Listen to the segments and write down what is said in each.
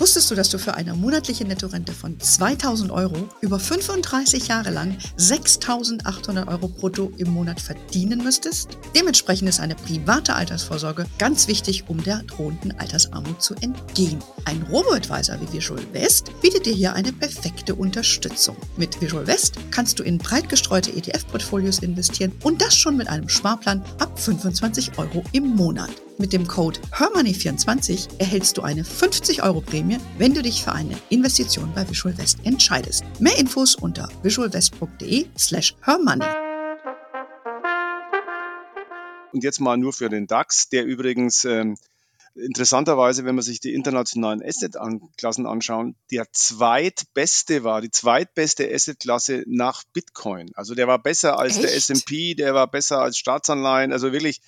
Wusstest du, dass du für eine monatliche Nettorente von 2000 Euro über 35 Jahre lang 6800 Euro brutto im Monat verdienen müsstest? Dementsprechend ist eine private Altersvorsorge ganz wichtig, um der drohenden Altersarmut zu entgehen. Ein Robo-Advisor wie Visual West bietet dir hier eine perfekte Unterstützung. Mit Visual West kannst du in breit gestreute ETF-Portfolios investieren und das schon mit einem Sparplan ab 25 Euro im Monat. Mit dem Code HERMONEY24 erhältst du eine 50 Euro Prämie, wenn du dich für eine Investition bei Visual West entscheidest. Mehr Infos unter visualwest.de slash hermoney. Und jetzt mal nur für den DAX, der übrigens ähm, interessanterweise, wenn man sich die internationalen Asset-Klassen anschaut, der zweitbeste war, die zweitbeste Asset-Klasse nach Bitcoin. Also der war besser als Echt? der S&P, der war besser als Staatsanleihen. Also wirklich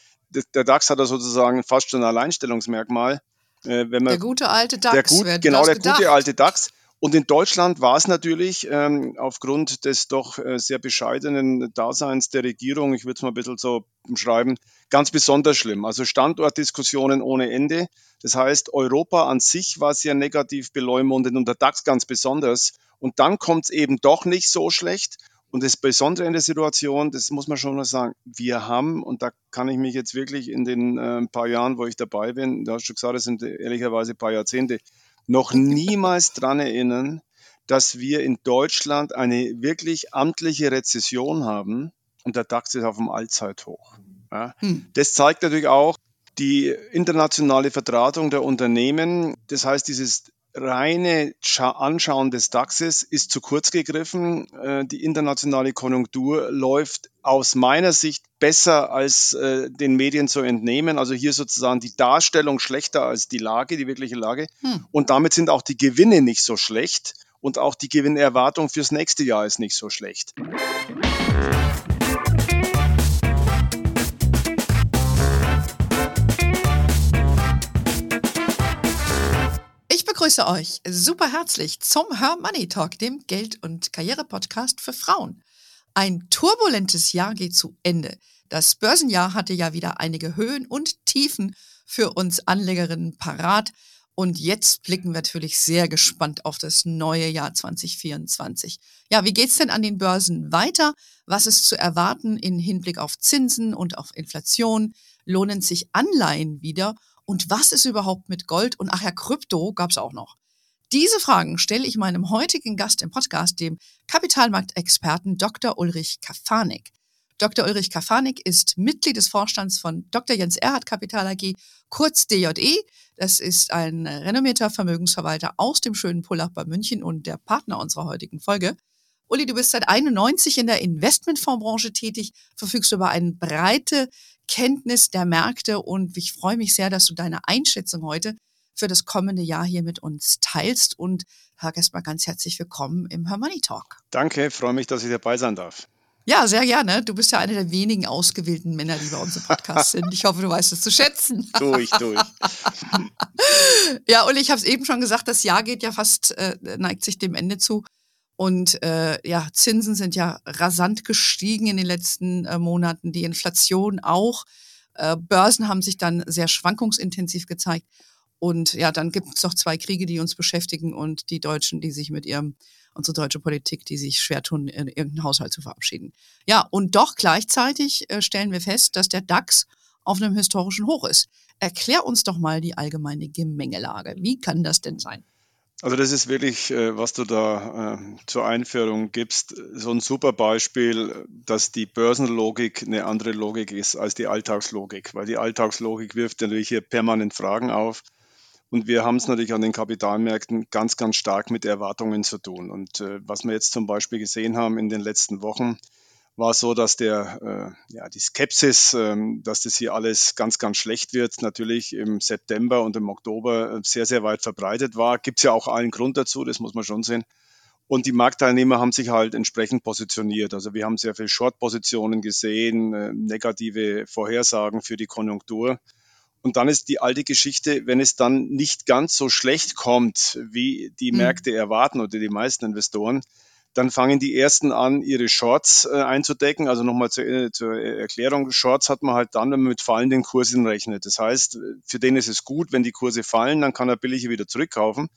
der DAX hat da sozusagen fast schon ein Alleinstellungsmerkmal. Äh, wenn man, der gute alte DAX. Der gut, genau, der gedacht? gute alte DAX. Und in Deutschland war es natürlich ähm, aufgrund des doch äh, sehr bescheidenen Daseins der Regierung, ich würde es mal ein bisschen so beschreiben, ganz besonders schlimm. Also Standortdiskussionen ohne Ende. Das heißt, Europa an sich war sehr negativ beleumundet und der DAX ganz besonders. Und dann kommt es eben doch nicht so schlecht. Und das Besondere in der Situation, das muss man schon mal sagen, wir haben, und da kann ich mich jetzt wirklich in den äh, paar Jahren, wo ich dabei bin, da hast du gesagt, das sind ehrlicherweise ein paar Jahrzehnte, noch niemals dran erinnern, dass wir in Deutschland eine wirklich amtliche Rezession haben und der DAX ist auf dem Allzeithoch. Ja. Hm. Das zeigt natürlich auch die internationale Vertratung der Unternehmen. Das heißt, dieses reine Anschauen des DAXes ist zu kurz gegriffen. Äh, die internationale Konjunktur läuft aus meiner Sicht besser als äh, den Medien zu entnehmen. Also hier sozusagen die Darstellung schlechter als die Lage, die wirkliche Lage. Hm. Und damit sind auch die Gewinne nicht so schlecht und auch die Gewinnerwartung fürs nächste Jahr ist nicht so schlecht. Begrüße euch super herzlich zum Her Money Talk, dem Geld- und Karriere-Podcast für Frauen. Ein turbulentes Jahr geht zu Ende. Das Börsenjahr hatte ja wieder einige Höhen und Tiefen für uns Anlegerinnen parat. Und jetzt blicken wir natürlich sehr gespannt auf das neue Jahr 2024. Ja, wie geht's denn an den Börsen weiter? Was ist zu erwarten in Hinblick auf Zinsen und auf Inflation? Lohnen sich Anleihen wieder? Und was ist überhaupt mit Gold? Und ach ja, Krypto gab es auch noch. Diese Fragen stelle ich meinem heutigen Gast im Podcast, dem Kapitalmarktexperten Dr. Ulrich Kafanik. Dr. Ulrich Kafanik ist Mitglied des Vorstands von Dr. Jens Erhard Kapital AG, kurz DJE. Das ist ein renommierter Vermögensverwalter aus dem schönen Pullach bei München und der Partner unserer heutigen Folge. Uli, du bist seit 91 in der Investmentfondsbranche tätig, verfügst über eine breite Kenntnis der Märkte und ich freue mich sehr, dass du deine Einschätzung heute für das kommende Jahr hier mit uns teilst und sag erstmal ganz herzlich willkommen im Her Money Talk. Danke, freue mich, dass ich dabei sein darf. Ja, sehr gerne. Du bist ja einer der wenigen ausgewählten Männer, die bei uns im Podcast sind. Ich hoffe, du weißt es zu schätzen. durch, durch. ja, und ich habe es eben schon gesagt, das Jahr geht ja fast, äh, neigt sich dem Ende zu. Und äh, ja, Zinsen sind ja rasant gestiegen in den letzten äh, Monaten, die Inflation auch. Äh, Börsen haben sich dann sehr schwankungsintensiv gezeigt. Und ja, dann gibt es noch zwei Kriege, die uns beschäftigen und die Deutschen, die sich mit ihrem, unsere deutsche Politik, die sich schwer tun, in irgendeinen Haushalt zu verabschieden. Ja, und doch gleichzeitig äh, stellen wir fest, dass der DAX auf einem historischen Hoch ist. Erklär uns doch mal die allgemeine Gemengelage. Wie kann das denn sein? Also das ist wirklich, äh, was du da äh, zur Einführung gibst, so ein super Beispiel, dass die Börsenlogik eine andere Logik ist als die Alltagslogik, weil die Alltagslogik wirft natürlich hier permanent Fragen auf. Und wir haben es natürlich an den Kapitalmärkten ganz, ganz stark mit Erwartungen zu tun. Und äh, was wir jetzt zum Beispiel gesehen haben in den letzten Wochen, war so, dass der, äh, ja, die Skepsis, ähm, dass das hier alles ganz, ganz schlecht wird, natürlich im September und im Oktober äh, sehr, sehr weit verbreitet war. Gibt es ja auch allen Grund dazu, das muss man schon sehen. Und die Marktteilnehmer haben sich halt entsprechend positioniert. Also wir haben sehr viel Short-Positionen gesehen, äh, negative Vorhersagen für die Konjunktur. Und dann ist die alte Geschichte, wenn es dann nicht ganz so schlecht kommt, wie die hm. Märkte erwarten oder die meisten Investoren, dann fangen die ersten an, ihre Shorts äh, einzudecken. Also nochmal zur, äh, zur Erklärung, Shorts hat man halt dann, wenn man mit fallenden Kursen rechnet. Das heißt, für den ist es gut, wenn die Kurse fallen, dann kann er billiger wieder zurückkaufen.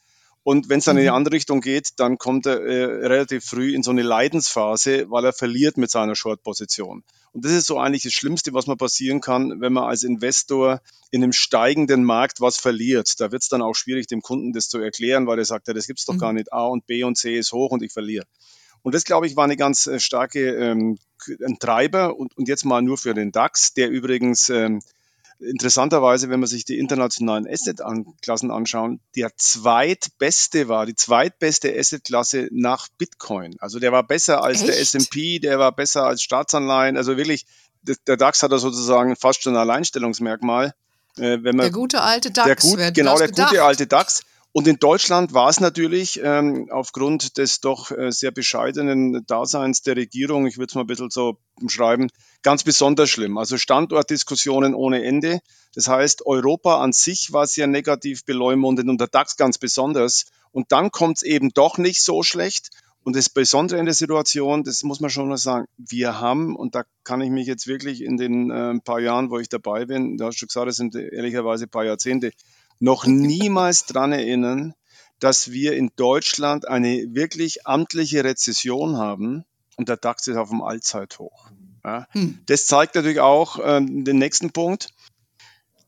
Und wenn es dann in die mhm. andere Richtung geht, dann kommt er äh, relativ früh in so eine Leidensphase, weil er verliert mit seiner Short-Position. Und das ist so eigentlich das Schlimmste, was mal passieren kann, wenn man als Investor in einem steigenden Markt was verliert. Da wird es dann auch schwierig, dem Kunden das zu erklären, weil er sagt, ja, das gibt's doch mhm. gar nicht. A und B und C ist hoch und ich verliere. Und das, glaube ich, war eine ganz äh, starke ähm, ein Treiber und, und jetzt mal nur für den DAX, der übrigens ähm, interessanterweise, wenn man sich die internationalen Asset-Klassen anschauen, der zweitbeste war, die zweitbeste Asset-Klasse nach Bitcoin. Also der war besser als Echt? der S&P, der war besser als Staatsanleihen. Also wirklich, der DAX hat da sozusagen fast schon ein Alleinstellungsmerkmal. Äh, wenn man, der gute alte DAX. Der gut, genau, der gedacht? gute alte DAX. Und in Deutschland war es natürlich ähm, aufgrund des doch äh, sehr bescheidenen Daseins der Regierung, ich würde es mal ein bisschen so schreiben, ganz besonders schlimm. Also Standortdiskussionen ohne Ende. Das heißt, Europa an sich war sehr negativ beleumundet und der DAX ganz besonders. Und dann kommt es eben doch nicht so schlecht. Und das Besondere in der Situation, das muss man schon mal sagen, wir haben, und da kann ich mich jetzt wirklich in den äh, paar Jahren, wo ich dabei bin, da hast du gesagt, das sind ehrlicherweise ein paar Jahrzehnte, noch niemals dran erinnern, dass wir in Deutschland eine wirklich amtliche Rezession haben und der DAX ist auf dem Allzeithoch. Ja. Hm. Das zeigt natürlich auch äh, den nächsten Punkt.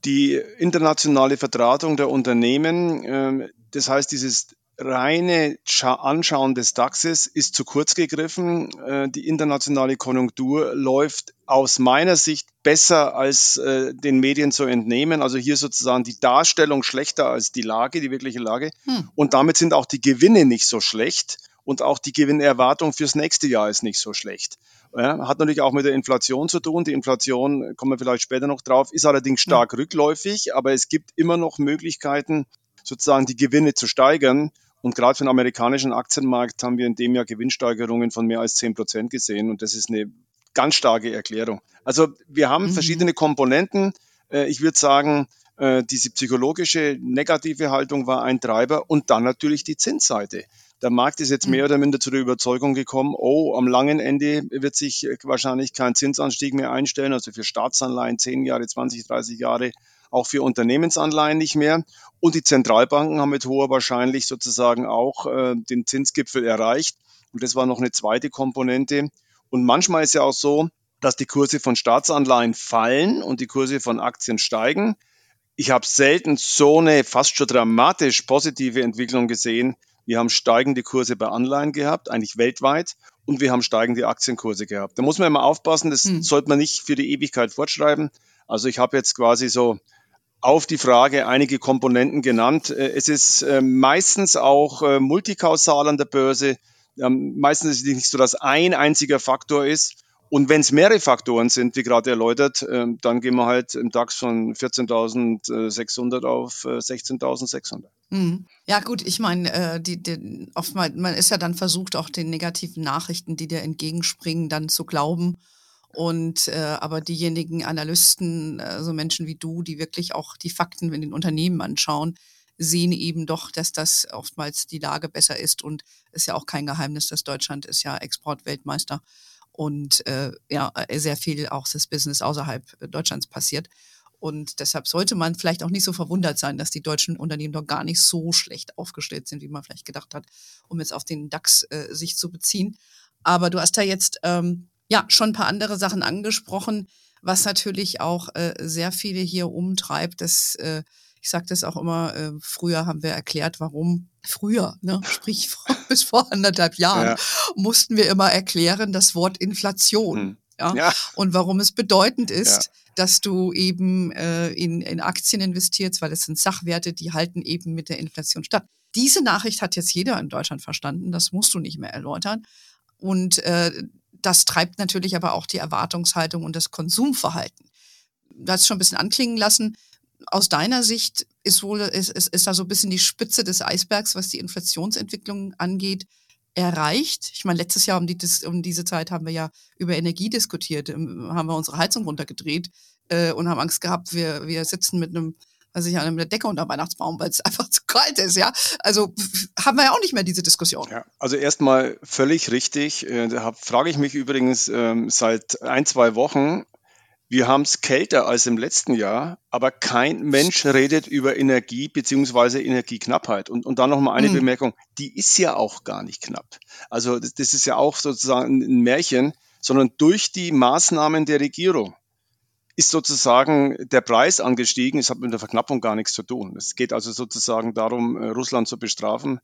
Die internationale Vertratung der Unternehmen, äh, das heißt, dieses reine Anschauen des DAXes ist zu kurz gegriffen. Äh, die internationale Konjunktur läuft aus meiner Sicht besser als äh, den Medien zu entnehmen. Also hier sozusagen die Darstellung schlechter als die Lage, die wirkliche Lage. Hm. Und damit sind auch die Gewinne nicht so schlecht und auch die Gewinnerwartung fürs nächste Jahr ist nicht so schlecht. Ja, hat natürlich auch mit der Inflation zu tun. Die Inflation, kommen wir vielleicht später noch drauf, ist allerdings stark hm. rückläufig, aber es gibt immer noch Möglichkeiten, sozusagen die Gewinne zu steigern. Und gerade für den amerikanischen Aktienmarkt haben wir in dem Jahr Gewinnsteigerungen von mehr als 10 Prozent gesehen. Und das ist eine ganz starke Erklärung. Also wir haben mhm. verschiedene Komponenten. Äh, ich würde sagen, äh, diese psychologische negative Haltung war ein Treiber und dann natürlich die Zinsseite. Der Markt ist jetzt mehr mhm. oder minder zu der Überzeugung gekommen, oh, am langen Ende wird sich wahrscheinlich kein Zinsanstieg mehr einstellen, also für Staatsanleihen 10 Jahre, 20, 30 Jahre auch für Unternehmensanleihen nicht mehr. Und die Zentralbanken haben mit hoher Wahrscheinlichkeit sozusagen auch äh, den Zinsgipfel erreicht. Und das war noch eine zweite Komponente. Und manchmal ist ja auch so, dass die Kurse von Staatsanleihen fallen und die Kurse von Aktien steigen. Ich habe selten so eine fast schon dramatisch positive Entwicklung gesehen. Wir haben steigende Kurse bei Anleihen gehabt, eigentlich weltweit, und wir haben steigende Aktienkurse gehabt. Da muss man immer aufpassen, das hm. sollte man nicht für die Ewigkeit fortschreiben. Also ich habe jetzt quasi so auf die Frage einige Komponenten genannt. Äh, es ist äh, meistens auch äh, multikausal an der Börse. Ähm, meistens ist es nicht so, dass ein einziger Faktor ist. Und wenn es mehrere Faktoren sind, wie gerade erläutert, ähm, dann gehen wir halt im DAX von 14.600 auf 16.600. Mhm. Ja gut, ich meine, die, die, oftmals, man ist ja dann versucht, auch den negativen Nachrichten, die dir entgegenspringen, dann zu glauben und äh, aber diejenigen Analysten, äh, so Menschen wie du, die wirklich auch die Fakten in den Unternehmen anschauen, sehen eben doch, dass das oftmals die Lage besser ist. Und ist ja auch kein Geheimnis, dass Deutschland ist ja Exportweltmeister und äh, ja, sehr viel auch das Business außerhalb Deutschlands passiert. Und deshalb sollte man vielleicht auch nicht so verwundert sein, dass die deutschen Unternehmen doch gar nicht so schlecht aufgestellt sind, wie man vielleicht gedacht hat, um jetzt auf den DAX äh, sich zu beziehen. Aber du hast da jetzt ähm, ja, schon ein paar andere Sachen angesprochen, was natürlich auch äh, sehr viele hier umtreibt. Das, äh, ich sage das auch immer, äh, früher haben wir erklärt, warum. Früher, ne? sprich bis vor anderthalb Jahren, ja. mussten wir immer erklären das Wort Inflation. Hm. Ja? ja? Und warum es bedeutend ist, ja. dass du eben äh, in, in Aktien investierst, weil es sind Sachwerte, die halten eben mit der Inflation statt. Diese Nachricht hat jetzt jeder in Deutschland verstanden, das musst du nicht mehr erläutern. Und äh, das treibt natürlich aber auch die Erwartungshaltung und das Konsumverhalten. Du hast es schon ein bisschen anklingen lassen. Aus deiner Sicht ist wohl, ist, ist, ist da so ein bisschen die Spitze des Eisbergs, was die Inflationsentwicklung angeht, erreicht. Ich meine, letztes Jahr um, die, um diese Zeit haben wir ja über Energie diskutiert, ähm, haben wir unsere Heizung runtergedreht äh, und haben Angst gehabt, wir, wir sitzen mit einem also ich mit der Decke unter Weihnachtsbaum, weil es einfach zu kalt ist, ja. Also haben wir ja auch nicht mehr diese Diskussion. Ja, also erstmal völlig richtig. Äh, da frage ich mich übrigens ähm, seit ein, zwei Wochen, Wir haben es kälter als im letzten Jahr, aber kein Mensch redet über Energie beziehungsweise Energieknappheit. Und, und dann noch mal eine mhm. Bemerkung, die ist ja auch gar nicht knapp. Also das, das ist ja auch sozusagen ein Märchen, sondern durch die Maßnahmen der Regierung ist sozusagen der Preis angestiegen. Es hat mit der Verknappung gar nichts zu tun. Es geht also sozusagen darum, äh, Russland zu bestrafen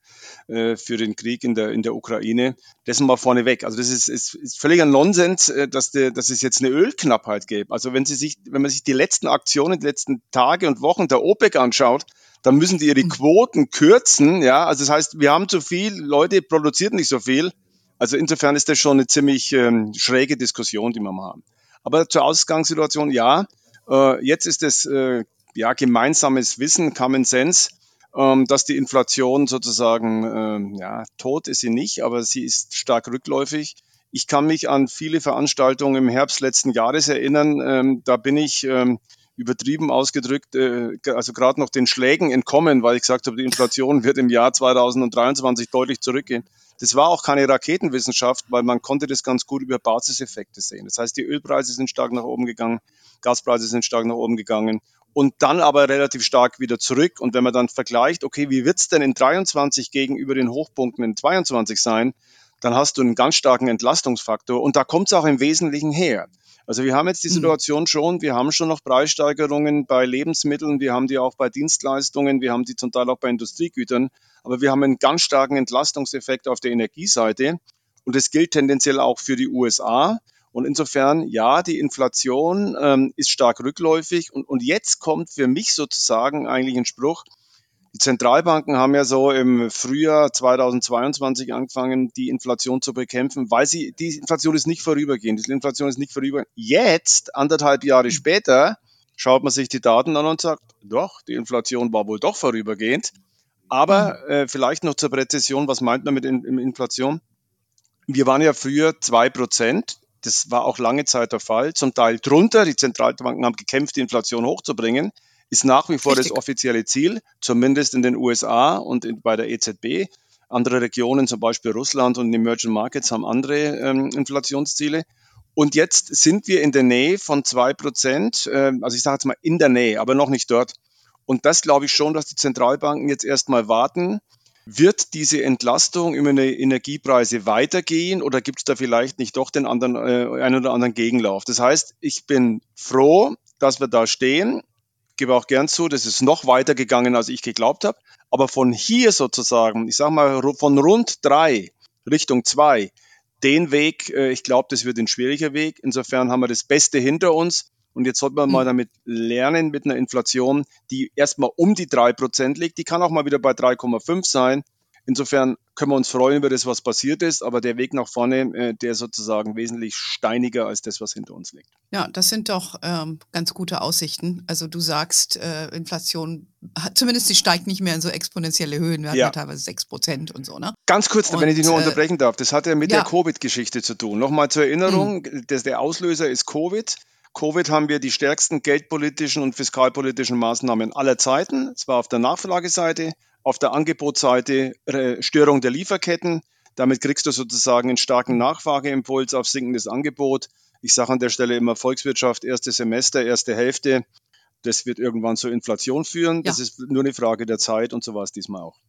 äh, für den Krieg in der, in der Ukraine. Das mal vorneweg. Also das ist, ist, ist völliger Nonsens, äh, dass, der, dass es jetzt eine Ölknappheit gäbe. Also wenn Sie sich, wenn man sich die letzten Aktionen, die letzten Tage und Wochen der OPEC anschaut, dann müssen die ihre hm. Quoten kürzen. Ja, also das heißt, wir haben zu viel, Leute produzieren nicht so viel. Also insofern ist das schon eine ziemlich ähm, schräge Diskussion, die wir mal haben. Aber zur Ausgangssituation, ja, äh, jetzt ist es äh, ja gemeinsames Wissen, Common Sense, ähm, dass die Inflation sozusagen, äh, ja, tot ist sie nicht, aber sie ist stark rückläufig. Ich kann mich an viele Veranstaltungen im Herbst letzten Jahres erinnern. Ähm, da bin ich ähm, übertrieben ausgedrückt, äh, also gerade noch den Schlägen entkommen, weil ich gesagt habe, die Inflation wird im Jahr 2023 deutlich zurückgehen. Das war auch keine Raketenwissenschaft, weil man konnte das ganz gut über Basiseffekte sehen. Das heißt, die Ölpreise sind stark nach oben gegangen, Gaspreise sind stark nach oben gegangen und dann aber relativ stark wieder zurück. Und wenn man dann vergleicht, okay, wie wird's denn in 23 gegenüber den Hochpunkten in 22 sein, dann hast du einen ganz starken Entlastungsfaktor und da kommt es auch im Wesentlichen her. Also wir haben jetzt die hm. Situation schon, wir haben schon noch Preissteigerungen bei Lebensmitteln, wir haben die auch bei Dienstleistungen, wir haben die zum Teil auch bei Industriegütern, aber wir haben einen ganz starken Entlastungseffekt auf der Energieseite und das gilt tendenziell auch für die USA. Und insofern, ja, die Inflation ähm, ist stark rückläufig und, und jetzt kommt für mich sozusagen eigentlich ein Spruch, die Zentralbanken haben ja so im Frühjahr 2022 angefangen, die Inflation zu bekämpfen, weil sie, die Inflation ist nicht vorübergehend. Die Inflation ist nicht vorübergehend. Jetzt, anderthalb Jahre später, schaut man sich die Daten an und sagt, doch, die Inflation war wohl doch vorübergehend. Aber äh, vielleicht noch zur Präzision, was meint man mit in, in Inflation? Wir waren ja früher zwei Prozent. Das war auch lange Zeit der Fall. Zum Teil drunter. Die Zentralbanken haben gekämpft, die Inflation hochzubringen ist nach wie vor Richtig. das offizielle Ziel, zumindest in den USA und in, bei der EZB. Andere Regionen, zum Beispiel Russland und Emerging Markets, haben andere ähm, Inflationsziele. Und jetzt sind wir in der Nähe von zwei Prozent, äh, also ich sage jetzt mal in der Nähe, aber noch nicht dort. Und das glaube ich schon, dass die Zentralbanken jetzt erstmal warten. Wird diese Entlastung über die Energiepreise weitergehen oder gibt es da vielleicht nicht doch den anderen, äh, einen oder anderen Gegenlauf? Das heißt, ich bin froh, dass wir da stehen gebe auch gern zu, das ist noch weiter gegangen, als ich geglaubt habe. Aber von hier sozusagen, ich sage mal von rund drei Richtung zwei, den Weg, äh, ich glaube, das wird ein schwieriger Weg. Insofern haben wir das Beste hinter uns. Und jetzt sollten wir mal hm. damit lernen, mit einer Inflation, die erstmal um die drei Prozent liegt. Die kann auch mal wieder bei 3,5 sein. Insofern können wir uns freuen über das, was passiert ist, aber der Weg nach vorne, äh, der ist sozusagen wesentlich steiniger als das, was hinter uns liegt. Ja, das sind doch ähm, ganz gute Aussichten. Also du sagst, äh, Inflation, zumindest sie steigt nicht mehr in so exponentielle Höhen. Wir hatten ja, ja teilweise 6 Prozent und so, ne? Ganz kurz, und, wenn ich dich nur äh, unterbrechen darf, das hat ja mit ja. der Covid-Geschichte zu tun. Nochmal zur Erinnerung, mhm. das, der Auslöser ist Covid. Covid haben wir die stärksten geldpolitischen und fiskalpolitischen Maßnahmen aller Zeiten. Es war auf der Nachfrageseite, auf der Angebotsseite äh, Störung der Lieferketten. Damit kriegst du sozusagen einen starken Nachfrageimpuls auf sinkendes Angebot. Ich sage an der Stelle immer Volkswirtschaft, erste Semester, erste Hälfte. Das wird irgendwann zur Inflation führen. Ja. Das ist nur eine Frage der Zeit und so war es diesmal auch.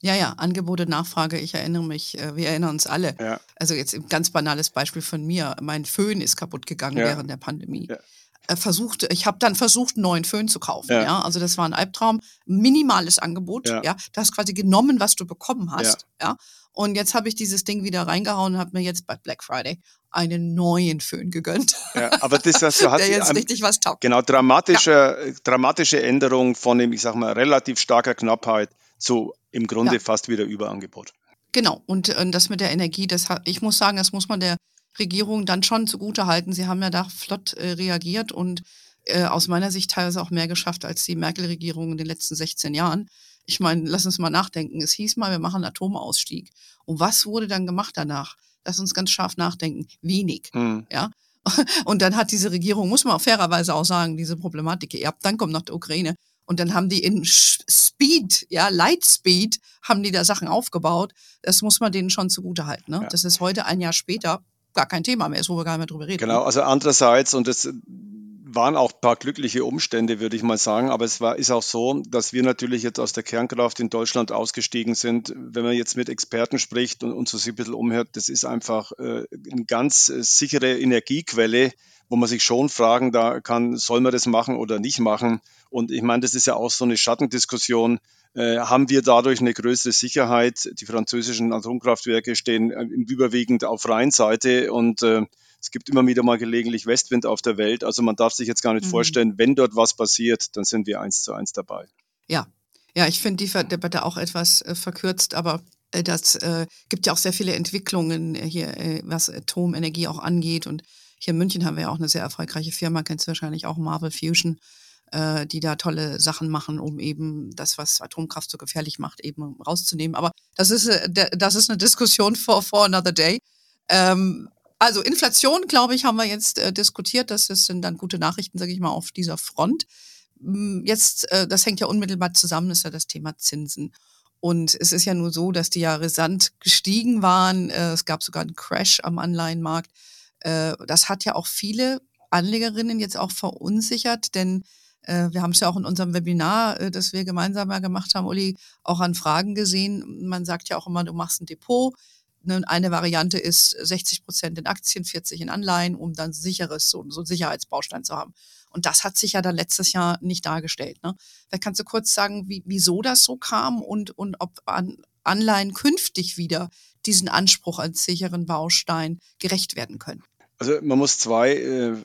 Ja, ja, Angebote, Nachfrage, ich erinnere mich, äh, wir erinnern uns alle. Ja. Also jetzt ein ganz banales Beispiel von mir. Mein Föhn ist kaputt gegangen ja. während der Pandemie. Ja. Äh, versucht, ich habe dann versucht, einen neuen Föhn zu kaufen. Ja. ja. Also das war ein Albtraum, minimales Angebot. Ja. ja. Du hast quasi genommen, was du bekommen hast. Ja. ja. Und jetzt habe ich dieses Ding wieder reingehauen und habe mir jetzt bei Black Friday einen neuen Föhn gegönnt. Ja, aber das also hat der jetzt richtig was taugt. Genau, dramatische, dramatische Änderung von dem, ich sag mal, relativ starker Knappheit zu im Grunde fast wieder Überangebot. Genau, und, und das mit der Energie, das hat, ich muss sagen, das muss man der Regierung dann schon zugutehalten. Sie haben ja da flott äh, reagiert und äh, aus meiner Sicht teilweise auch mehr geschafft als die Merkel-Regierung in den letzten 16 Jahren. Ich meine, lass uns mal nachdenken. Es hieß mal, wir machen Atomausstieg. Und was wurde dann gemacht danach? Lass uns ganz scharf nachdenken. Wenig. Hm. Ja. Und dann hat diese Regierung, muss man auch fairerweise auch sagen, diese Problematik geerbt. Dann kommt noch die Ukraine. Und dann haben die in Speed, ja, Lightspeed, haben die da Sachen aufgebaut. Das muss man denen schon zugutehalten. Ne? Ja. Das ist heute ein Jahr später gar kein Thema mehr ist, wo wir gar nicht mehr drüber reden. Genau, also andererseits, und das waren auch ein paar glückliche Umstände, würde ich mal sagen. Aber es war, ist auch so, dass wir natürlich jetzt aus der Kernkraft in Deutschland ausgestiegen sind. Wenn man jetzt mit Experten spricht und uns so ein bisschen umhört, das ist einfach äh, eine ganz äh, sichere Energiequelle, wo man sich schon fragen da kann, soll man das machen oder nicht machen? Und ich meine, das ist ja auch so eine Schattendiskussion. Äh, haben wir dadurch eine größere Sicherheit? Die französischen Atomkraftwerke stehen äh, überwiegend auf Rheinseite und äh, es gibt immer wieder mal gelegentlich Westwind auf der Welt. Also man darf sich jetzt gar nicht mhm. vorstellen, wenn dort was passiert, dann sind wir eins zu eins dabei. Ja, ja, ich finde die Debatte auch etwas äh, verkürzt, aber äh, das äh, gibt ja auch sehr viele Entwicklungen hier, was Atomenergie auch angeht. Und hier in München haben wir ja auch eine sehr erfolgreiche Firma, kennst du wahrscheinlich auch Marvel Fusion, äh, die da tolle Sachen machen, um eben das, was Atomkraft so gefährlich macht, eben rauszunehmen. Aber das ist, das ist eine Diskussion for, for another day. Ähm, also Inflation, glaube ich, haben wir jetzt äh, diskutiert. Das sind dann gute Nachrichten, sage ich mal, auf dieser Front. Hm, jetzt, äh, das hängt ja unmittelbar zusammen, ist ja das Thema Zinsen. Und es ist ja nur so, dass die ja rasant gestiegen waren. Äh, es gab sogar einen Crash am Anleihenmarkt. Äh, das hat ja auch viele Anlegerinnen jetzt auch verunsichert, denn äh, wir haben es ja auch in unserem Webinar, äh, das wir gemeinsam mal gemacht haben, Uli, auch an Fragen gesehen. Man sagt ja auch immer, du machst ein Depot, Ne, eine Variante ist 60 Prozent in Aktien, 40 in Anleihen, um dann sicheres, so, so einen Sicherheitsbaustein zu haben. Und das hat sich ja dann letztes Jahr nicht dargestellt. Ne? Da kannst du kurz sagen, wie, wieso das so kam und, und ob an Anleihen künftig wieder diesen Anspruch als sicheren Baustein gerecht werden können. Also man muss zwei äh,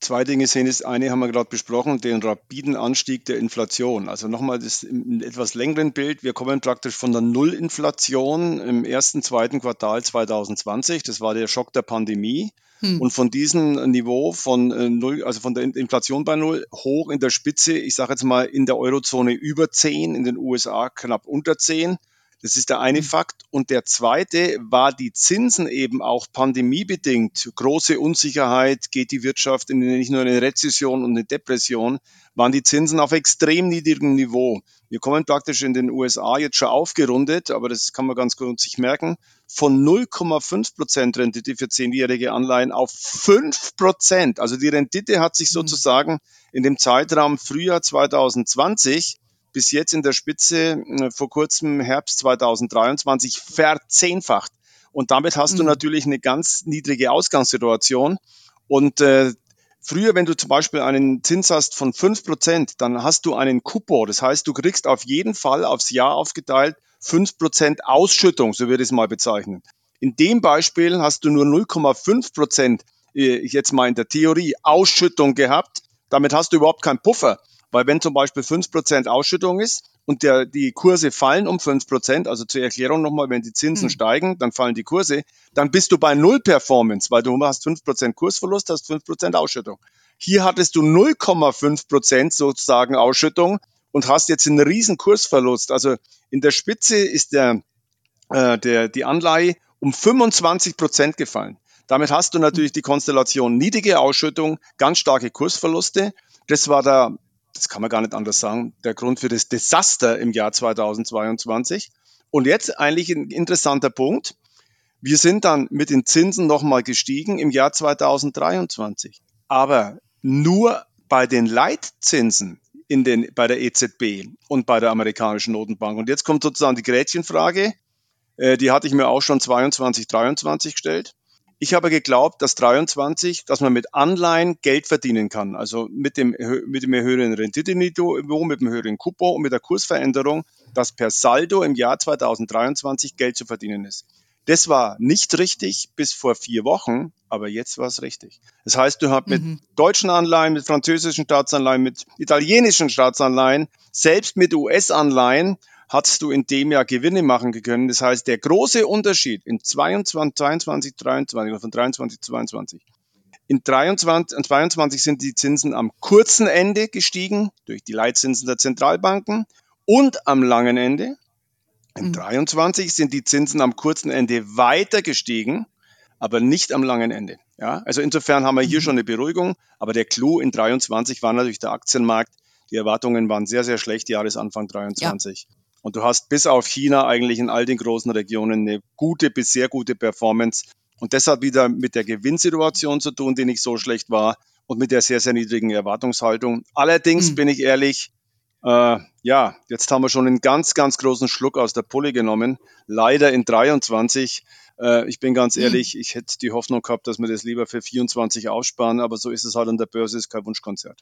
Zwei Dinge sehen ist, eine haben wir gerade besprochen, den rapiden Anstieg der Inflation. Also nochmal das im etwas längeren Bild. Wir kommen praktisch von der Nullinflation im ersten, zweiten Quartal 2020. Das war der Schock der Pandemie. Hm. Und von diesem Niveau von äh, null, also von der Inflation bei null hoch in der Spitze, ich sage jetzt mal in der Eurozone über 10, in den USA knapp unter 10 das ist der eine mhm. Fakt. Und der zweite war die Zinsen eben auch pandemiebedingt. Große Unsicherheit, geht die Wirtschaft in nicht nur eine Rezession und eine Depression, waren die Zinsen auf extrem niedrigem Niveau. Wir kommen praktisch in den USA jetzt schon aufgerundet, aber das kann man ganz gut sich merken, von 0,5 Prozent Rendite für zehnjährige Anleihen auf 5 Prozent. Also die Rendite hat sich mhm. sozusagen in dem Zeitraum Frühjahr 2020 bis jetzt in der Spitze äh, vor kurzem Herbst 2023 verzehnfacht. Und damit hast mhm. du natürlich eine ganz niedrige Ausgangssituation. Und äh, früher, wenn du zum Beispiel einen Zins hast von fünf Prozent, dann hast du einen Coupon. Das heißt, du kriegst auf jeden Fall aufs Jahr aufgeteilt fünf Prozent Ausschüttung, so würde ich es mal bezeichnen. In dem Beispiel hast du nur 0,5 Prozent, äh, jetzt mal in der Theorie, Ausschüttung gehabt. Damit hast du überhaupt keinen Puffer. Weil wenn zum Beispiel 5% Ausschüttung ist und der, die Kurse fallen um 5%, also zur Erklärung nochmal, wenn die Zinsen mhm. steigen, dann fallen die Kurse, dann bist du bei Null Performance, weil du hast 5% Kursverlust, hast 5% Ausschüttung. Hier hattest du 0,5% sozusagen Ausschüttung und hast jetzt einen riesen Kursverlust. Also in der Spitze ist der, äh, der, die Anleihe um 25% gefallen. Damit hast du natürlich die Konstellation niedrige Ausschüttung, ganz starke Kursverluste. Das war der das kann man gar nicht anders sagen, der Grund für das Desaster im Jahr 2022. Und jetzt eigentlich ein interessanter Punkt. Wir sind dann mit den Zinsen nochmal gestiegen im Jahr 2023. Aber nur bei den Leitzinsen in den, bei der EZB und bei der amerikanischen Notenbank. Und jetzt kommt sozusagen die Gretchenfrage. Äh, die hatte ich mir auch schon 22, 23 gestellt. Ich habe geglaubt, dass 23, dass man mit Anleihen Geld verdienen kann. Also mit dem, mit dem höheren Renditeniveau, mit dem höheren Coupon und mit der Kursveränderung, dass per Saldo im Jahr 2023 Geld zu verdienen ist. Das war nicht richtig bis vor vier Wochen, aber jetzt war es richtig. Das heißt, du hast mit mhm. deutschen Anleihen, mit französischen Staatsanleihen, mit italienischen Staatsanleihen, selbst mit US-Anleihen hast du in dem Jahr Gewinne machen können. Das heißt, der große Unterschied in 22, 22, 23 oder von 23 zu 22. In 23 und 22 sind die Zinsen am kurzen Ende gestiegen durch die Leitzinsen der Zentralbanken und am langen Ende. In mhm. 23 sind die Zinsen am kurzen Ende weiter gestiegen, aber nicht am langen Ende. Ja, also insofern haben wir hier mhm. schon eine Beruhigung, aber der Clou in 23 war natürlich der Aktienmarkt. Die Erwartungen waren sehr, sehr schlecht, Jahresanfang 23. Ja. Und du hast bis auf China eigentlich in all den großen Regionen eine gute bis sehr gute Performance. Und das hat wieder mit der Gewinnsituation zu tun, die nicht so schlecht war. und mit der sehr, sehr niedrigen Erwartungshaltung. Allerdings mhm. bin ich ehrlich, äh, ja, jetzt haben wir schon einen ganz, ganz großen Schluck aus der Pulle genommen. Leider in 23. Äh, ich bin ganz mhm. ehrlich, ich hätte die Hoffnung gehabt, dass wir das lieber für 24 aussparen, aber so ist es halt an der Börse, ist kein Wunschkonzert.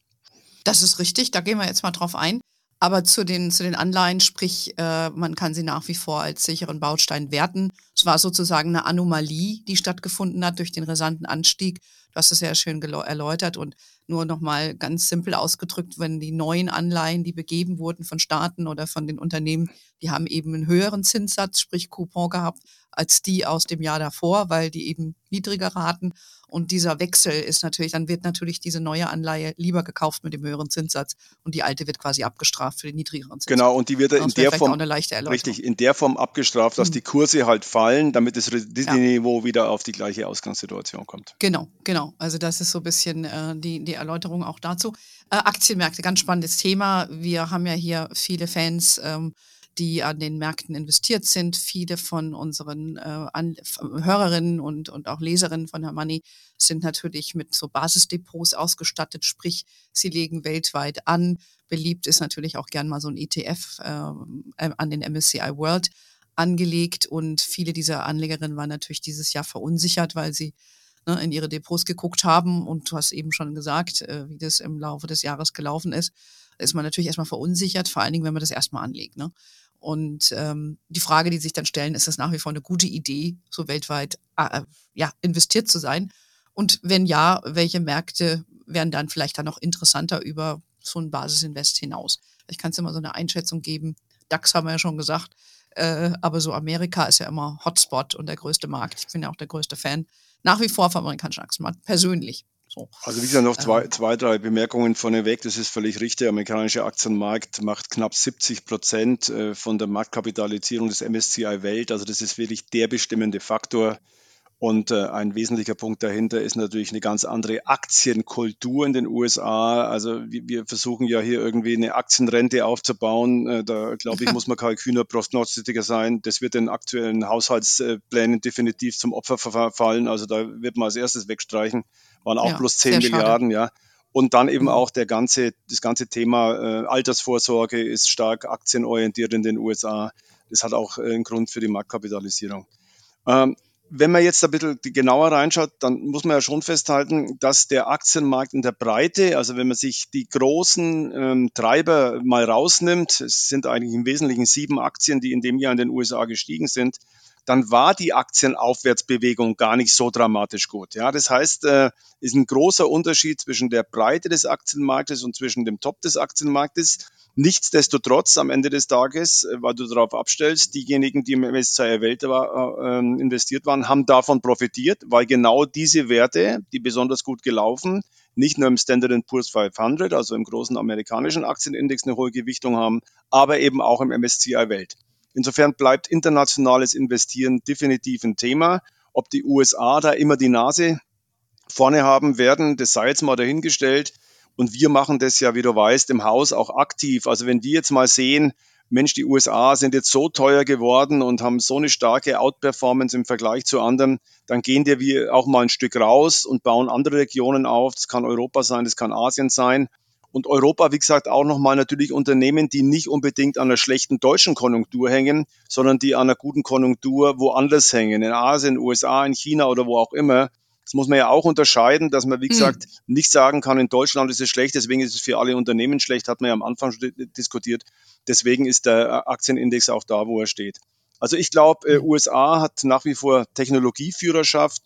Das ist richtig, da gehen wir jetzt mal drauf ein. Aber zu den, zu den Anleihen, sprich, äh, man kann sie nach wie vor als sicheren Baustein werten. Es war sozusagen eine Anomalie, die stattgefunden hat durch den rasanten Anstieg. Du hast es sehr schön erläutert und nur nochmal ganz simpel ausgedrückt, wenn die neuen Anleihen, die begeben wurden von Staaten oder von den Unternehmen, die haben eben einen höheren Zinssatz, sprich Coupon gehabt, als die aus dem Jahr davor, weil die eben niedriger hatten. Und dieser Wechsel ist natürlich, dann wird natürlich diese neue Anleihe lieber gekauft mit dem höheren Zinssatz und die alte wird quasi abgestraft für den niedrigeren Zinssatz. Genau, und die wird in der Form, richtig, in der Form abgestraft, dass hm. die Kurse halt fallen, damit das Renditeniveau ja. wieder auf die gleiche Ausgangssituation kommt. Genau, genau. Also das ist so ein bisschen äh, die, die Erläuterung auch dazu. Äh, Aktienmärkte, ganz spannendes Thema. Wir haben ja hier viele Fans, ähm, die an den Märkten investiert sind. Viele von unseren äh, Hörerinnen und, und auch Leserinnen von Herr Money sind natürlich mit so Basisdepots ausgestattet, sprich, sie legen weltweit an. Beliebt ist natürlich auch gern mal so ein ETF äh, äh an den MSCI World angelegt und viele dieser Anlegerinnen waren natürlich dieses Jahr verunsichert, weil sie ne, in ihre Depots geguckt haben und du hast eben schon gesagt, äh, wie das im Laufe des Jahres gelaufen ist, ist man natürlich erstmal verunsichert, vor allen Dingen, wenn man das erstmal anlegt. Ne? Und ähm, die Frage, die sich dann stellen, ist es nach wie vor eine gute Idee, so weltweit äh, ja, investiert zu sein? Und wenn ja, welche Märkte wären dann vielleicht dann noch interessanter über so ein Basisinvest hinaus? Ich kann es immer so eine Einschätzung geben. DAX haben wir ja schon gesagt, äh, aber so Amerika ist ja immer Hotspot und der größte Markt. Ich bin ja auch der größte Fan nach wie vor vom amerikanischen Aktienmarkt, persönlich. So. Also wie gesagt, noch zwei, ähm. zwei, drei Bemerkungen vorneweg. Das ist völlig richtig. Der amerikanische Aktienmarkt macht knapp 70 Prozent äh, von der Marktkapitalisierung des MSCI Welt. Also das ist wirklich der bestimmende Faktor. Und äh, ein wesentlicher Punkt dahinter ist natürlich eine ganz andere Aktienkultur in den USA. Also wir, wir versuchen ja hier irgendwie eine Aktienrente aufzubauen. Äh, da glaube ich, muss man kein kühner Prognostiker sein. Das wird den aktuellen Haushaltsplänen definitiv zum Opfer verfallen. Also da wird man als erstes wegstreichen. Waren auch ja, bloß 10 Milliarden, schade. ja. Und dann eben mhm. auch der ganze, das ganze Thema äh, Altersvorsorge ist stark aktienorientiert in den USA. Das hat auch äh, einen Grund für die Marktkapitalisierung. Ähm, wenn man jetzt ein bisschen genauer reinschaut, dann muss man ja schon festhalten, dass der Aktienmarkt in der Breite, also wenn man sich die großen ähm, Treiber mal rausnimmt, es sind eigentlich im Wesentlichen sieben Aktien, die in dem Jahr in den USA gestiegen sind, dann war die Aktienaufwärtsbewegung gar nicht so dramatisch gut. Ja, das heißt, äh, ist ein großer Unterschied zwischen der Breite des Aktienmarktes und zwischen dem Top des Aktienmarktes. Nichtsdestotrotz am Ende des Tages, äh, weil du darauf abstellst, diejenigen, die im MSCI Welt war, äh, investiert waren, haben davon profitiert, weil genau diese Werte, die besonders gut gelaufen, nicht nur im Standard Poor's 500, also im großen amerikanischen Aktienindex eine hohe Gewichtung haben, aber eben auch im MSCI Welt. Insofern bleibt internationales Investieren definitiv ein Thema. Ob die USA da immer die Nase vorne haben werden, das sei jetzt mal dahingestellt. Und wir machen das ja, wie du weißt, im Haus auch aktiv. Also wenn die jetzt mal sehen, Mensch, die USA sind jetzt so teuer geworden und haben so eine starke Outperformance im Vergleich zu anderen, dann gehen wir auch mal ein Stück raus und bauen andere Regionen auf. Das kann Europa sein, das kann Asien sein. Und Europa, wie gesagt, auch nochmal natürlich Unternehmen, die nicht unbedingt an einer schlechten deutschen Konjunktur hängen, sondern die an einer guten Konjunktur woanders hängen, in Asien, USA, in China oder wo auch immer. Das muss man ja auch unterscheiden, dass man, wie hm. gesagt, mhm. nicht sagen kann, in Deutschland ist es schlecht, deswegen ist es für alle Unternehmen schlecht, hat man ja am Anfang schon diskutiert. Deswegen ist der Aktienindex auch da, wo er steht. Also ich glaube, äh, hm. USA hat nach wie vor Technologieführerschaft.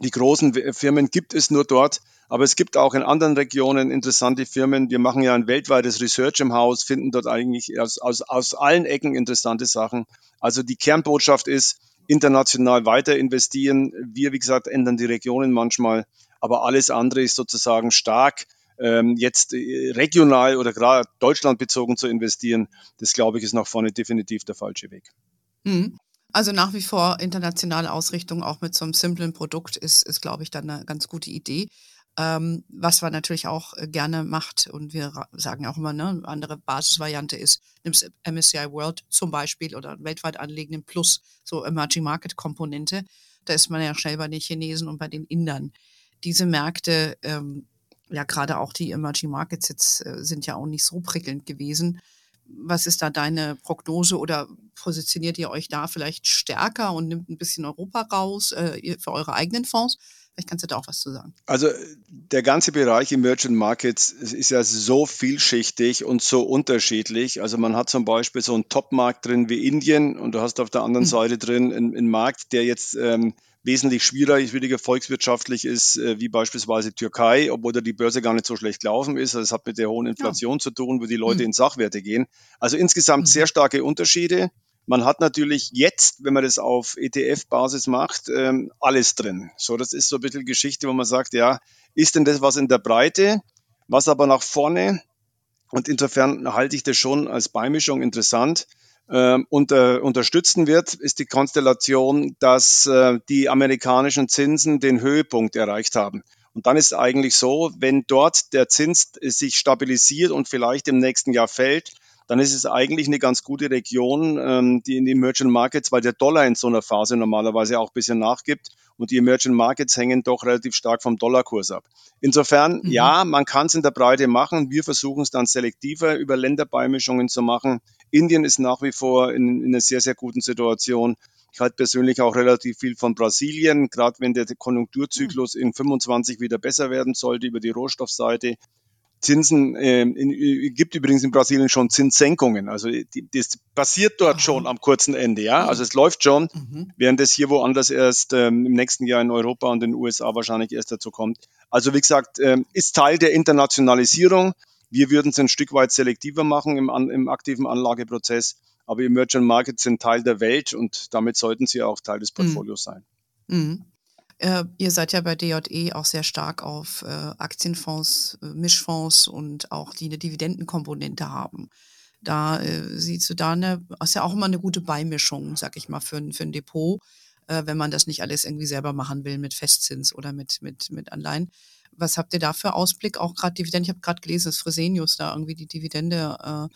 Die großen Firmen gibt es nur dort. Aber es gibt auch in anderen Regionen interessante Firmen. Wir machen ja ein weltweites Research im Haus, finden dort eigentlich aus, aus, aus allen Ecken interessante Sachen. Also die Kernbotschaft ist, international weiter investieren. Wir, wie gesagt, ändern die Regionen manchmal, aber alles andere ist sozusagen stark. Ähm, jetzt äh, regional oder gerade Deutschland bezogen zu investieren, das glaube ich, ist nach vorne definitiv der falsche Weg. Mhm. Also nach wie vor internationale Ausrichtung auch mit so einem simplen Produkt ist, ist glaube ich, dann eine ganz gute Idee. Ähm, was man natürlich auch äh, gerne macht und wir sagen auch immer, ne, eine andere Basisvariante ist, nimmst MSCI World zum Beispiel oder weltweit anlegenden Plus, so Emerging Market Komponente. Da ist man ja schnell bei den Chinesen und bei den Indern. Diese Märkte ähm, ja, gerade auch die Emerging Markets jetzt äh, sind ja auch nicht so prickelnd gewesen. Was ist da deine Prognose oder positioniert ihr euch da vielleicht stärker und nimmt ein bisschen Europa raus äh, für eure eigenen Fonds? Vielleicht kannst du da auch was zu sagen. Also der ganze Bereich Emerging Markets ist ja so vielschichtig und so unterschiedlich. Also man hat zum Beispiel so einen Top-Markt drin wie Indien und du hast auf der anderen mhm. Seite drin einen, einen, Markt, der jetzt ähm, wesentlich schwieriger volkswirtschaftlich ist, äh, wie beispielsweise Türkei, obwohl da die Börse gar nicht so schlecht gelaufen ist. Das hat mit der hohen Inflation ja. zu tun, wo die Leute mhm. in Sachwerte gehen. Also insgesamt mhm. sehr starke Unterschiede. Man hat natürlich jetzt, wenn man das auf ETF-Basis macht, ähm, alles drin. So, das ist so ein bisschen Geschichte, wo man sagt, ja, ist denn das was in der Breite, was aber nach vorne? Und insofern halte ich das schon als Beimischung interessant. Ähm, unter, unterstützen wird, ist die Konstellation, dass äh, die amerikanischen Zinsen den Höhepunkt erreicht haben. Und dann ist es eigentlich so, wenn dort der Zins sich stabilisiert und vielleicht im nächsten Jahr fällt, dann ist es eigentlich eine ganz gute Region, ähm, die in den Emerging Markets, weil der Dollar in so einer Phase normalerweise auch ein bisschen nachgibt und die Emerging Markets hängen doch relativ stark vom Dollarkurs ab. Insofern, mhm. ja, man kann es in der Breite machen. Wir versuchen es dann selektiver über Länderbeimischungen zu machen. Indien ist nach wie vor in, in einer sehr, sehr guten Situation. Ich halte persönlich auch relativ viel von Brasilien, gerade wenn der Konjunkturzyklus in 25 wieder besser werden sollte über die Rohstoffseite. Zinsen, äh, in, gibt übrigens in Brasilien schon Zinssenkungen. Also die, das passiert dort Aha. schon am kurzen Ende, ja. Also es läuft schon, mhm. während es hier woanders erst ähm, im nächsten Jahr in Europa und in den USA wahrscheinlich erst dazu kommt. Also wie gesagt, ähm, ist Teil der Internationalisierung. Wir würden es ein Stück weit selektiver machen im, im aktiven Anlageprozess, aber Emerging Markets sind Teil der Welt und damit sollten sie auch Teil des mhm. Portfolios mhm. sein. Mhm. Äh, ihr seid ja bei DJE auch sehr stark auf äh, Aktienfonds, äh, Mischfonds und auch die eine Dividendenkomponente haben. Da äh, siehst du da eine, ist ja auch immer eine gute Beimischung, sag ich mal, für, für ein Depot, wenn man das nicht alles irgendwie selber machen will mit Festzins oder mit, mit, mit Anleihen. Was habt ihr da für Ausblick? Auch gerade Dividende, ich habe gerade gelesen, dass Fresenius da irgendwie die Dividende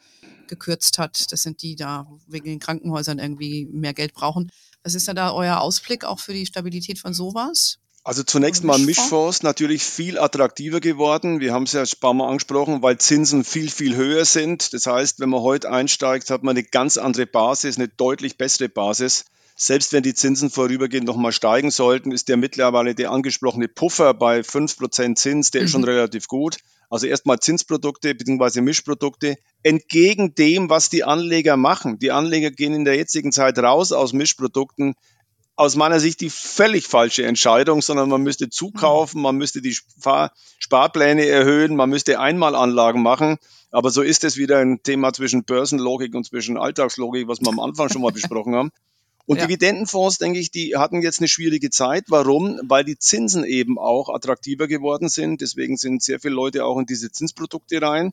gekürzt hat. Das sind die da wegen den Krankenhäusern irgendwie mehr Geld brauchen. Was ist da euer Ausblick auch für die Stabilität von sowas? Also zunächst mal Mischfonds natürlich viel attraktiver geworden. Wir haben es ja ein paar Mal angesprochen, weil Zinsen viel, viel höher sind. Das heißt, wenn man heute einsteigt, hat man eine ganz andere Basis, eine deutlich bessere Basis. Selbst wenn die Zinsen vorübergehend nochmal steigen sollten, ist der mittlerweile der angesprochene Puffer bei 5% Zins, der mhm. ist schon mhm. relativ gut. Also erstmal Zinsprodukte bzw. Mischprodukte entgegen dem, was die Anleger machen. Die Anleger gehen in der jetzigen Zeit raus aus Mischprodukten. Aus meiner Sicht die völlig falsche Entscheidung, sondern man müsste zukaufen, man müsste die Spar Sparpläne erhöhen, man müsste Einmalanlagen machen. Aber so ist es wieder ein Thema zwischen Börsenlogik und zwischen Alltagslogik, was wir am Anfang schon mal besprochen haben. Und ja. Dividendenfonds, denke ich, die hatten jetzt eine schwierige Zeit. Warum? Weil die Zinsen eben auch attraktiver geworden sind. Deswegen sind sehr viele Leute auch in diese Zinsprodukte rein.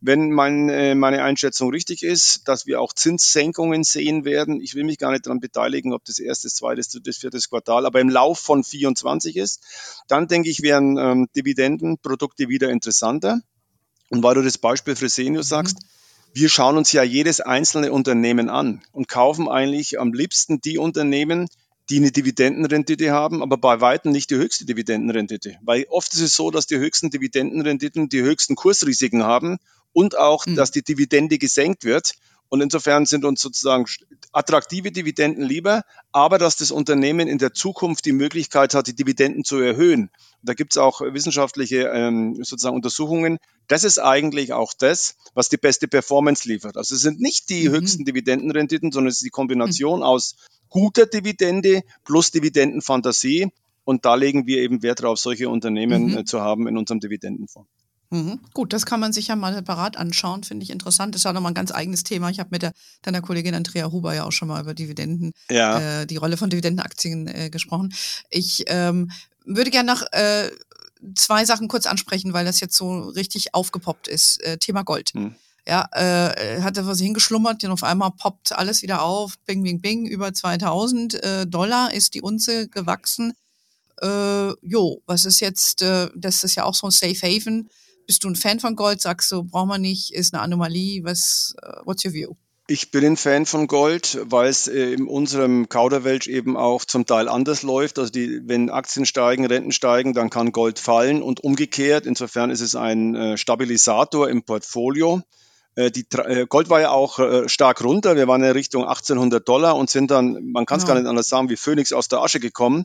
Wenn mein, äh, meine Einschätzung richtig ist, dass wir auch Zinssenkungen sehen werden, ich will mich gar nicht daran beteiligen, ob das erste, zweites, drittes, viertes Quartal, aber im Lauf von 24 ist, dann denke ich, wären ähm, Dividendenprodukte wieder interessanter. Und weil du das Beispiel Fresenius mhm. Wir schauen uns ja jedes einzelne Unternehmen an und kaufen eigentlich am liebsten die Unternehmen, die eine Dividendenrendite haben, aber bei weitem nicht die höchste Dividendenrendite. Weil oft ist es so, dass die höchsten Dividendenrenditen die höchsten Kursrisiken haben und auch, mhm. dass die Dividende gesenkt wird. Und insofern sind uns sozusagen attraktive Dividenden lieber, aber dass das Unternehmen in der Zukunft die Möglichkeit hat, die Dividenden zu erhöhen. Da gibt es auch wissenschaftliche ähm, sozusagen Untersuchungen. Das ist eigentlich auch das, was die beste Performance liefert. Also es sind nicht die mhm. höchsten Dividendenrenditen, sondern es ist die Kombination mhm. aus guter Dividende plus Dividendenfantasie. Und da legen wir eben Wert darauf, solche Unternehmen mhm. äh, zu haben in unserem Dividendenfonds. Mhm. Gut, das kann man sich ja mal separat anschauen, finde ich interessant. Das ist ja nochmal ein ganz eigenes Thema. Ich habe mit der, deiner Kollegin Andrea Huber ja auch schon mal über Dividenden, ja. äh, die Rolle von Dividendenaktien äh, gesprochen. Ich ähm, würde gerne noch äh, zwei Sachen kurz ansprechen, weil das jetzt so richtig aufgepoppt ist. Äh, Thema Gold. Hm. Ja, äh, hatte was hingeschlummert, und auf einmal poppt alles wieder auf. Bing, bing, bing, über 2000 äh, Dollar ist die Unze gewachsen. Äh, jo, was ist jetzt, äh, das ist ja auch so ein Safe Haven bist du ein Fan von Gold? Sagst du, braucht man nicht, ist eine Anomalie? Was, uh, what's your view? Ich bin ein Fan von Gold, weil es äh, in unserem Kauderwelsch eben auch zum Teil anders läuft. Also die, wenn Aktien steigen, Renten steigen, dann kann Gold fallen und umgekehrt. Insofern ist es ein äh, Stabilisator im Portfolio. Äh, die, Gold war ja auch stark runter. Wir waren in Richtung 1800 Dollar und sind dann, man kann es ja. gar nicht anders sagen, wie Phönix aus der Asche gekommen.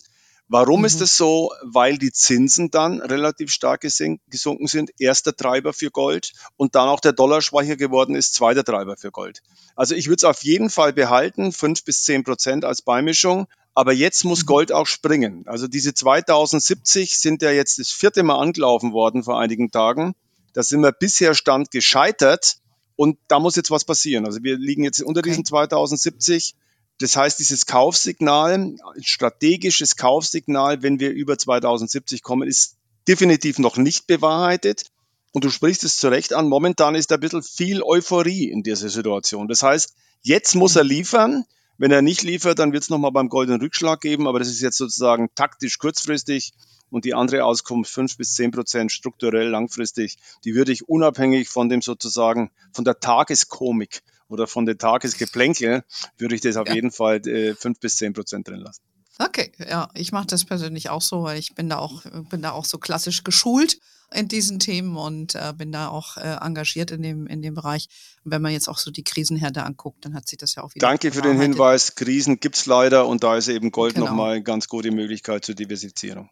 Warum mhm. ist das so? Weil die Zinsen dann relativ stark gesunken sind. Erster Treiber für Gold und dann auch der Dollar schwächer geworden ist, zweiter Treiber für Gold. Also ich würde es auf jeden Fall behalten, fünf bis zehn Prozent als Beimischung. Aber jetzt muss mhm. Gold auch springen. Also diese 2070 sind ja jetzt das vierte Mal angelaufen worden vor einigen Tagen. Da sind wir bisher Stand gescheitert und da muss jetzt was passieren. Also wir liegen jetzt unter okay. diesen 2070 das heißt, dieses Kaufsignal, strategisches Kaufsignal, wenn wir über 2070 kommen, ist definitiv noch nicht bewahrheitet. Und du sprichst es zu Recht an, momentan ist ein bisschen viel Euphorie in dieser Situation. Das heißt, jetzt muss er liefern. Wenn er nicht liefert, dann wird es nochmal beim goldenen Rückschlag geben, aber das ist jetzt sozusagen taktisch kurzfristig und die andere Auskunft fünf bis zehn Prozent strukturell langfristig, die würde ich unabhängig von dem sozusagen, von der Tageskomik oder von den Tagesgeplänkel, würde ich das auf ja. jeden Fall äh, fünf bis zehn Prozent drin lassen. Okay, ja, ich mache das persönlich auch so, weil ich bin da auch, bin da auch so klassisch geschult in diesen Themen und äh, bin da auch äh, engagiert in dem, in dem Bereich. Und wenn man jetzt auch so die Krisenherde anguckt, dann hat sich das ja auch wieder. Danke für den Hinweis. Krisen gibt es leider und da ist eben Gold genau. nochmal eine ganz gute Möglichkeit zur Diversifizierung.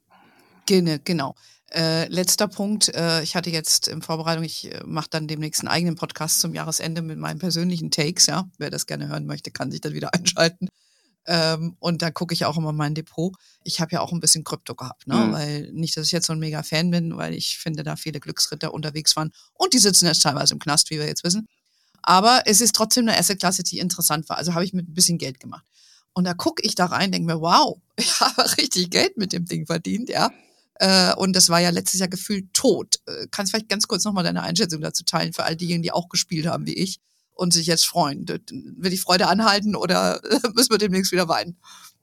Genau, genau. Äh, letzter Punkt, äh, ich hatte jetzt in Vorbereitung, ich äh, mache dann demnächst einen eigenen Podcast zum Jahresende mit meinen persönlichen Takes, ja. Wer das gerne hören möchte, kann sich dann wieder einschalten. Ähm, und da gucke ich auch immer mein Depot. Ich habe ja auch ein bisschen Krypto gehabt, ne? Mhm. weil nicht, dass ich jetzt so ein mega Fan bin, weil ich finde, da viele Glücksritter unterwegs waren und die sitzen jetzt teilweise im Knast, wie wir jetzt wissen. Aber es ist trotzdem eine Assetklasse, die interessant war. Also habe ich mit ein bisschen Geld gemacht. Und da gucke ich da rein, denke mir, wow, ich habe richtig Geld mit dem Ding verdient, ja. Äh, und das war ja letztes Jahr gefühlt tot. Äh, kannst vielleicht ganz kurz nochmal deine Einschätzung dazu teilen für all diejenigen, die auch gespielt haben wie ich und sich jetzt freuen? Wird die Freude anhalten oder müssen wir demnächst wieder weinen?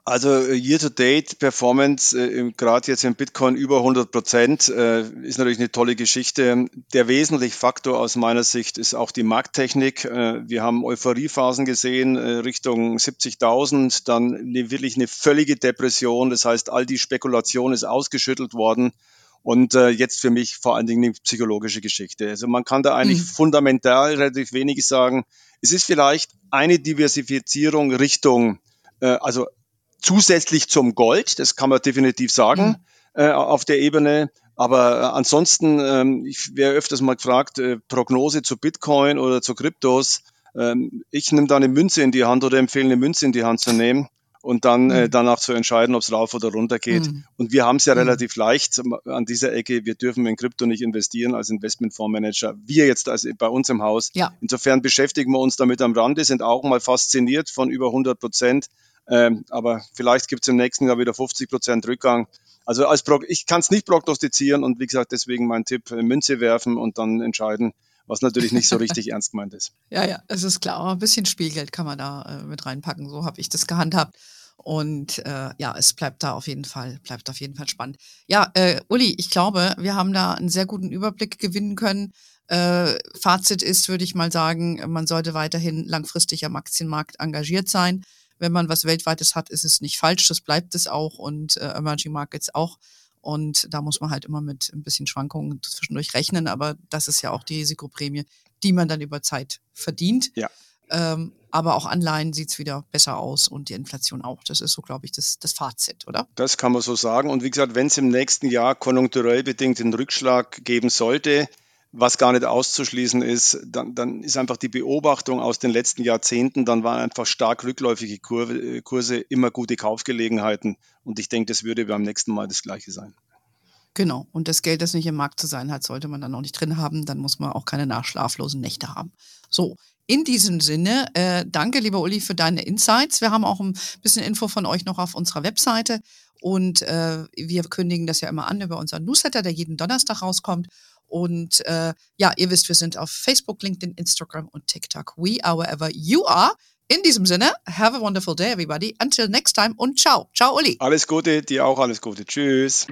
Also äh, Year-to-Date-Performance, äh, gerade jetzt im Bitcoin über 100 Prozent, äh, ist natürlich eine tolle Geschichte. Der wesentliche Faktor aus meiner Sicht ist auch die Markttechnik. Äh, wir haben Euphoriephasen gesehen äh, Richtung 70.000, dann eine, wirklich eine völlige Depression. Das heißt, all die Spekulation ist ausgeschüttelt worden. Und äh, jetzt für mich vor allen Dingen eine psychologische Geschichte. Also man kann da eigentlich mhm. fundamental relativ wenig sagen. Es ist vielleicht eine Diversifizierung Richtung, äh, also zusätzlich zum Gold, das kann man definitiv sagen, mhm. äh, auf der Ebene. Aber äh, ansonsten, ähm, ich wäre öfters mal gefragt, äh, Prognose zu Bitcoin oder zu Kryptos. Ähm, ich nehme da eine Münze in die Hand oder empfehle eine Münze in die Hand zu nehmen und dann äh, mhm. danach zu entscheiden, ob es rauf oder runter geht. Mhm. Und wir haben es ja mhm. relativ leicht an dieser Ecke. Wir dürfen in Krypto nicht investieren als Investmentfondsmanager. Wir jetzt also bei uns im Haus. Ja. Insofern beschäftigen wir uns damit am Rande, sind auch mal fasziniert von über 100 Prozent. Ähm, aber vielleicht gibt es im nächsten Jahr wieder 50 Prozent Rückgang. Also als Pro ich kann es nicht prognostizieren und wie gesagt, deswegen mein Tipp, äh, Münze werfen und dann entscheiden, was natürlich nicht so richtig ernst gemeint ist. Ja, ja, es ist klar. Aber ein bisschen Spielgeld kann man da äh, mit reinpacken. So habe ich das gehandhabt. Und äh, ja, es bleibt da auf jeden Fall, bleibt auf jeden Fall spannend. Ja, äh, Uli, ich glaube, wir haben da einen sehr guten Überblick gewinnen können. Äh, Fazit ist, würde ich mal sagen, man sollte weiterhin langfristig am Aktienmarkt engagiert sein wenn man was Weltweites hat, ist es nicht falsch, das bleibt es auch und äh, Emerging Markets auch. Und da muss man halt immer mit ein bisschen Schwankungen zwischendurch rechnen, aber das ist ja auch die Risikoprämie, die man dann über Zeit verdient. Ja. Ähm, aber auch Anleihen sieht es wieder besser aus und die Inflation auch. Das ist so, glaube ich, das, das Fazit, oder? Das kann man so sagen. Und wie gesagt, wenn es im nächsten Jahr konjunkturell bedingt einen Rückschlag geben sollte, was gar nicht auszuschließen ist, dann, dann ist einfach die Beobachtung aus den letzten Jahrzehnten, dann waren einfach stark rückläufige Kurve, Kurse immer gute Kaufgelegenheiten. Und ich denke, das würde beim nächsten Mal das Gleiche sein. Genau. Und das Geld, das nicht im Markt zu sein hat, sollte man dann auch nicht drin haben. Dann muss man auch keine nachschlaflosen Nächte haben. So. In diesem Sinne, äh, danke, lieber Uli, für deine Insights. Wir haben auch ein bisschen Info von euch noch auf unserer Webseite und äh, wir kündigen das ja immer an über unseren Newsletter, der jeden Donnerstag rauskommt. Und äh, ja, ihr wisst, wir sind auf Facebook, LinkedIn, Instagram und TikTok. We are wherever you are. In diesem Sinne, have a wonderful day, everybody. Until next time und ciao. Ciao, Uli. Alles Gute, dir auch alles Gute. Tschüss.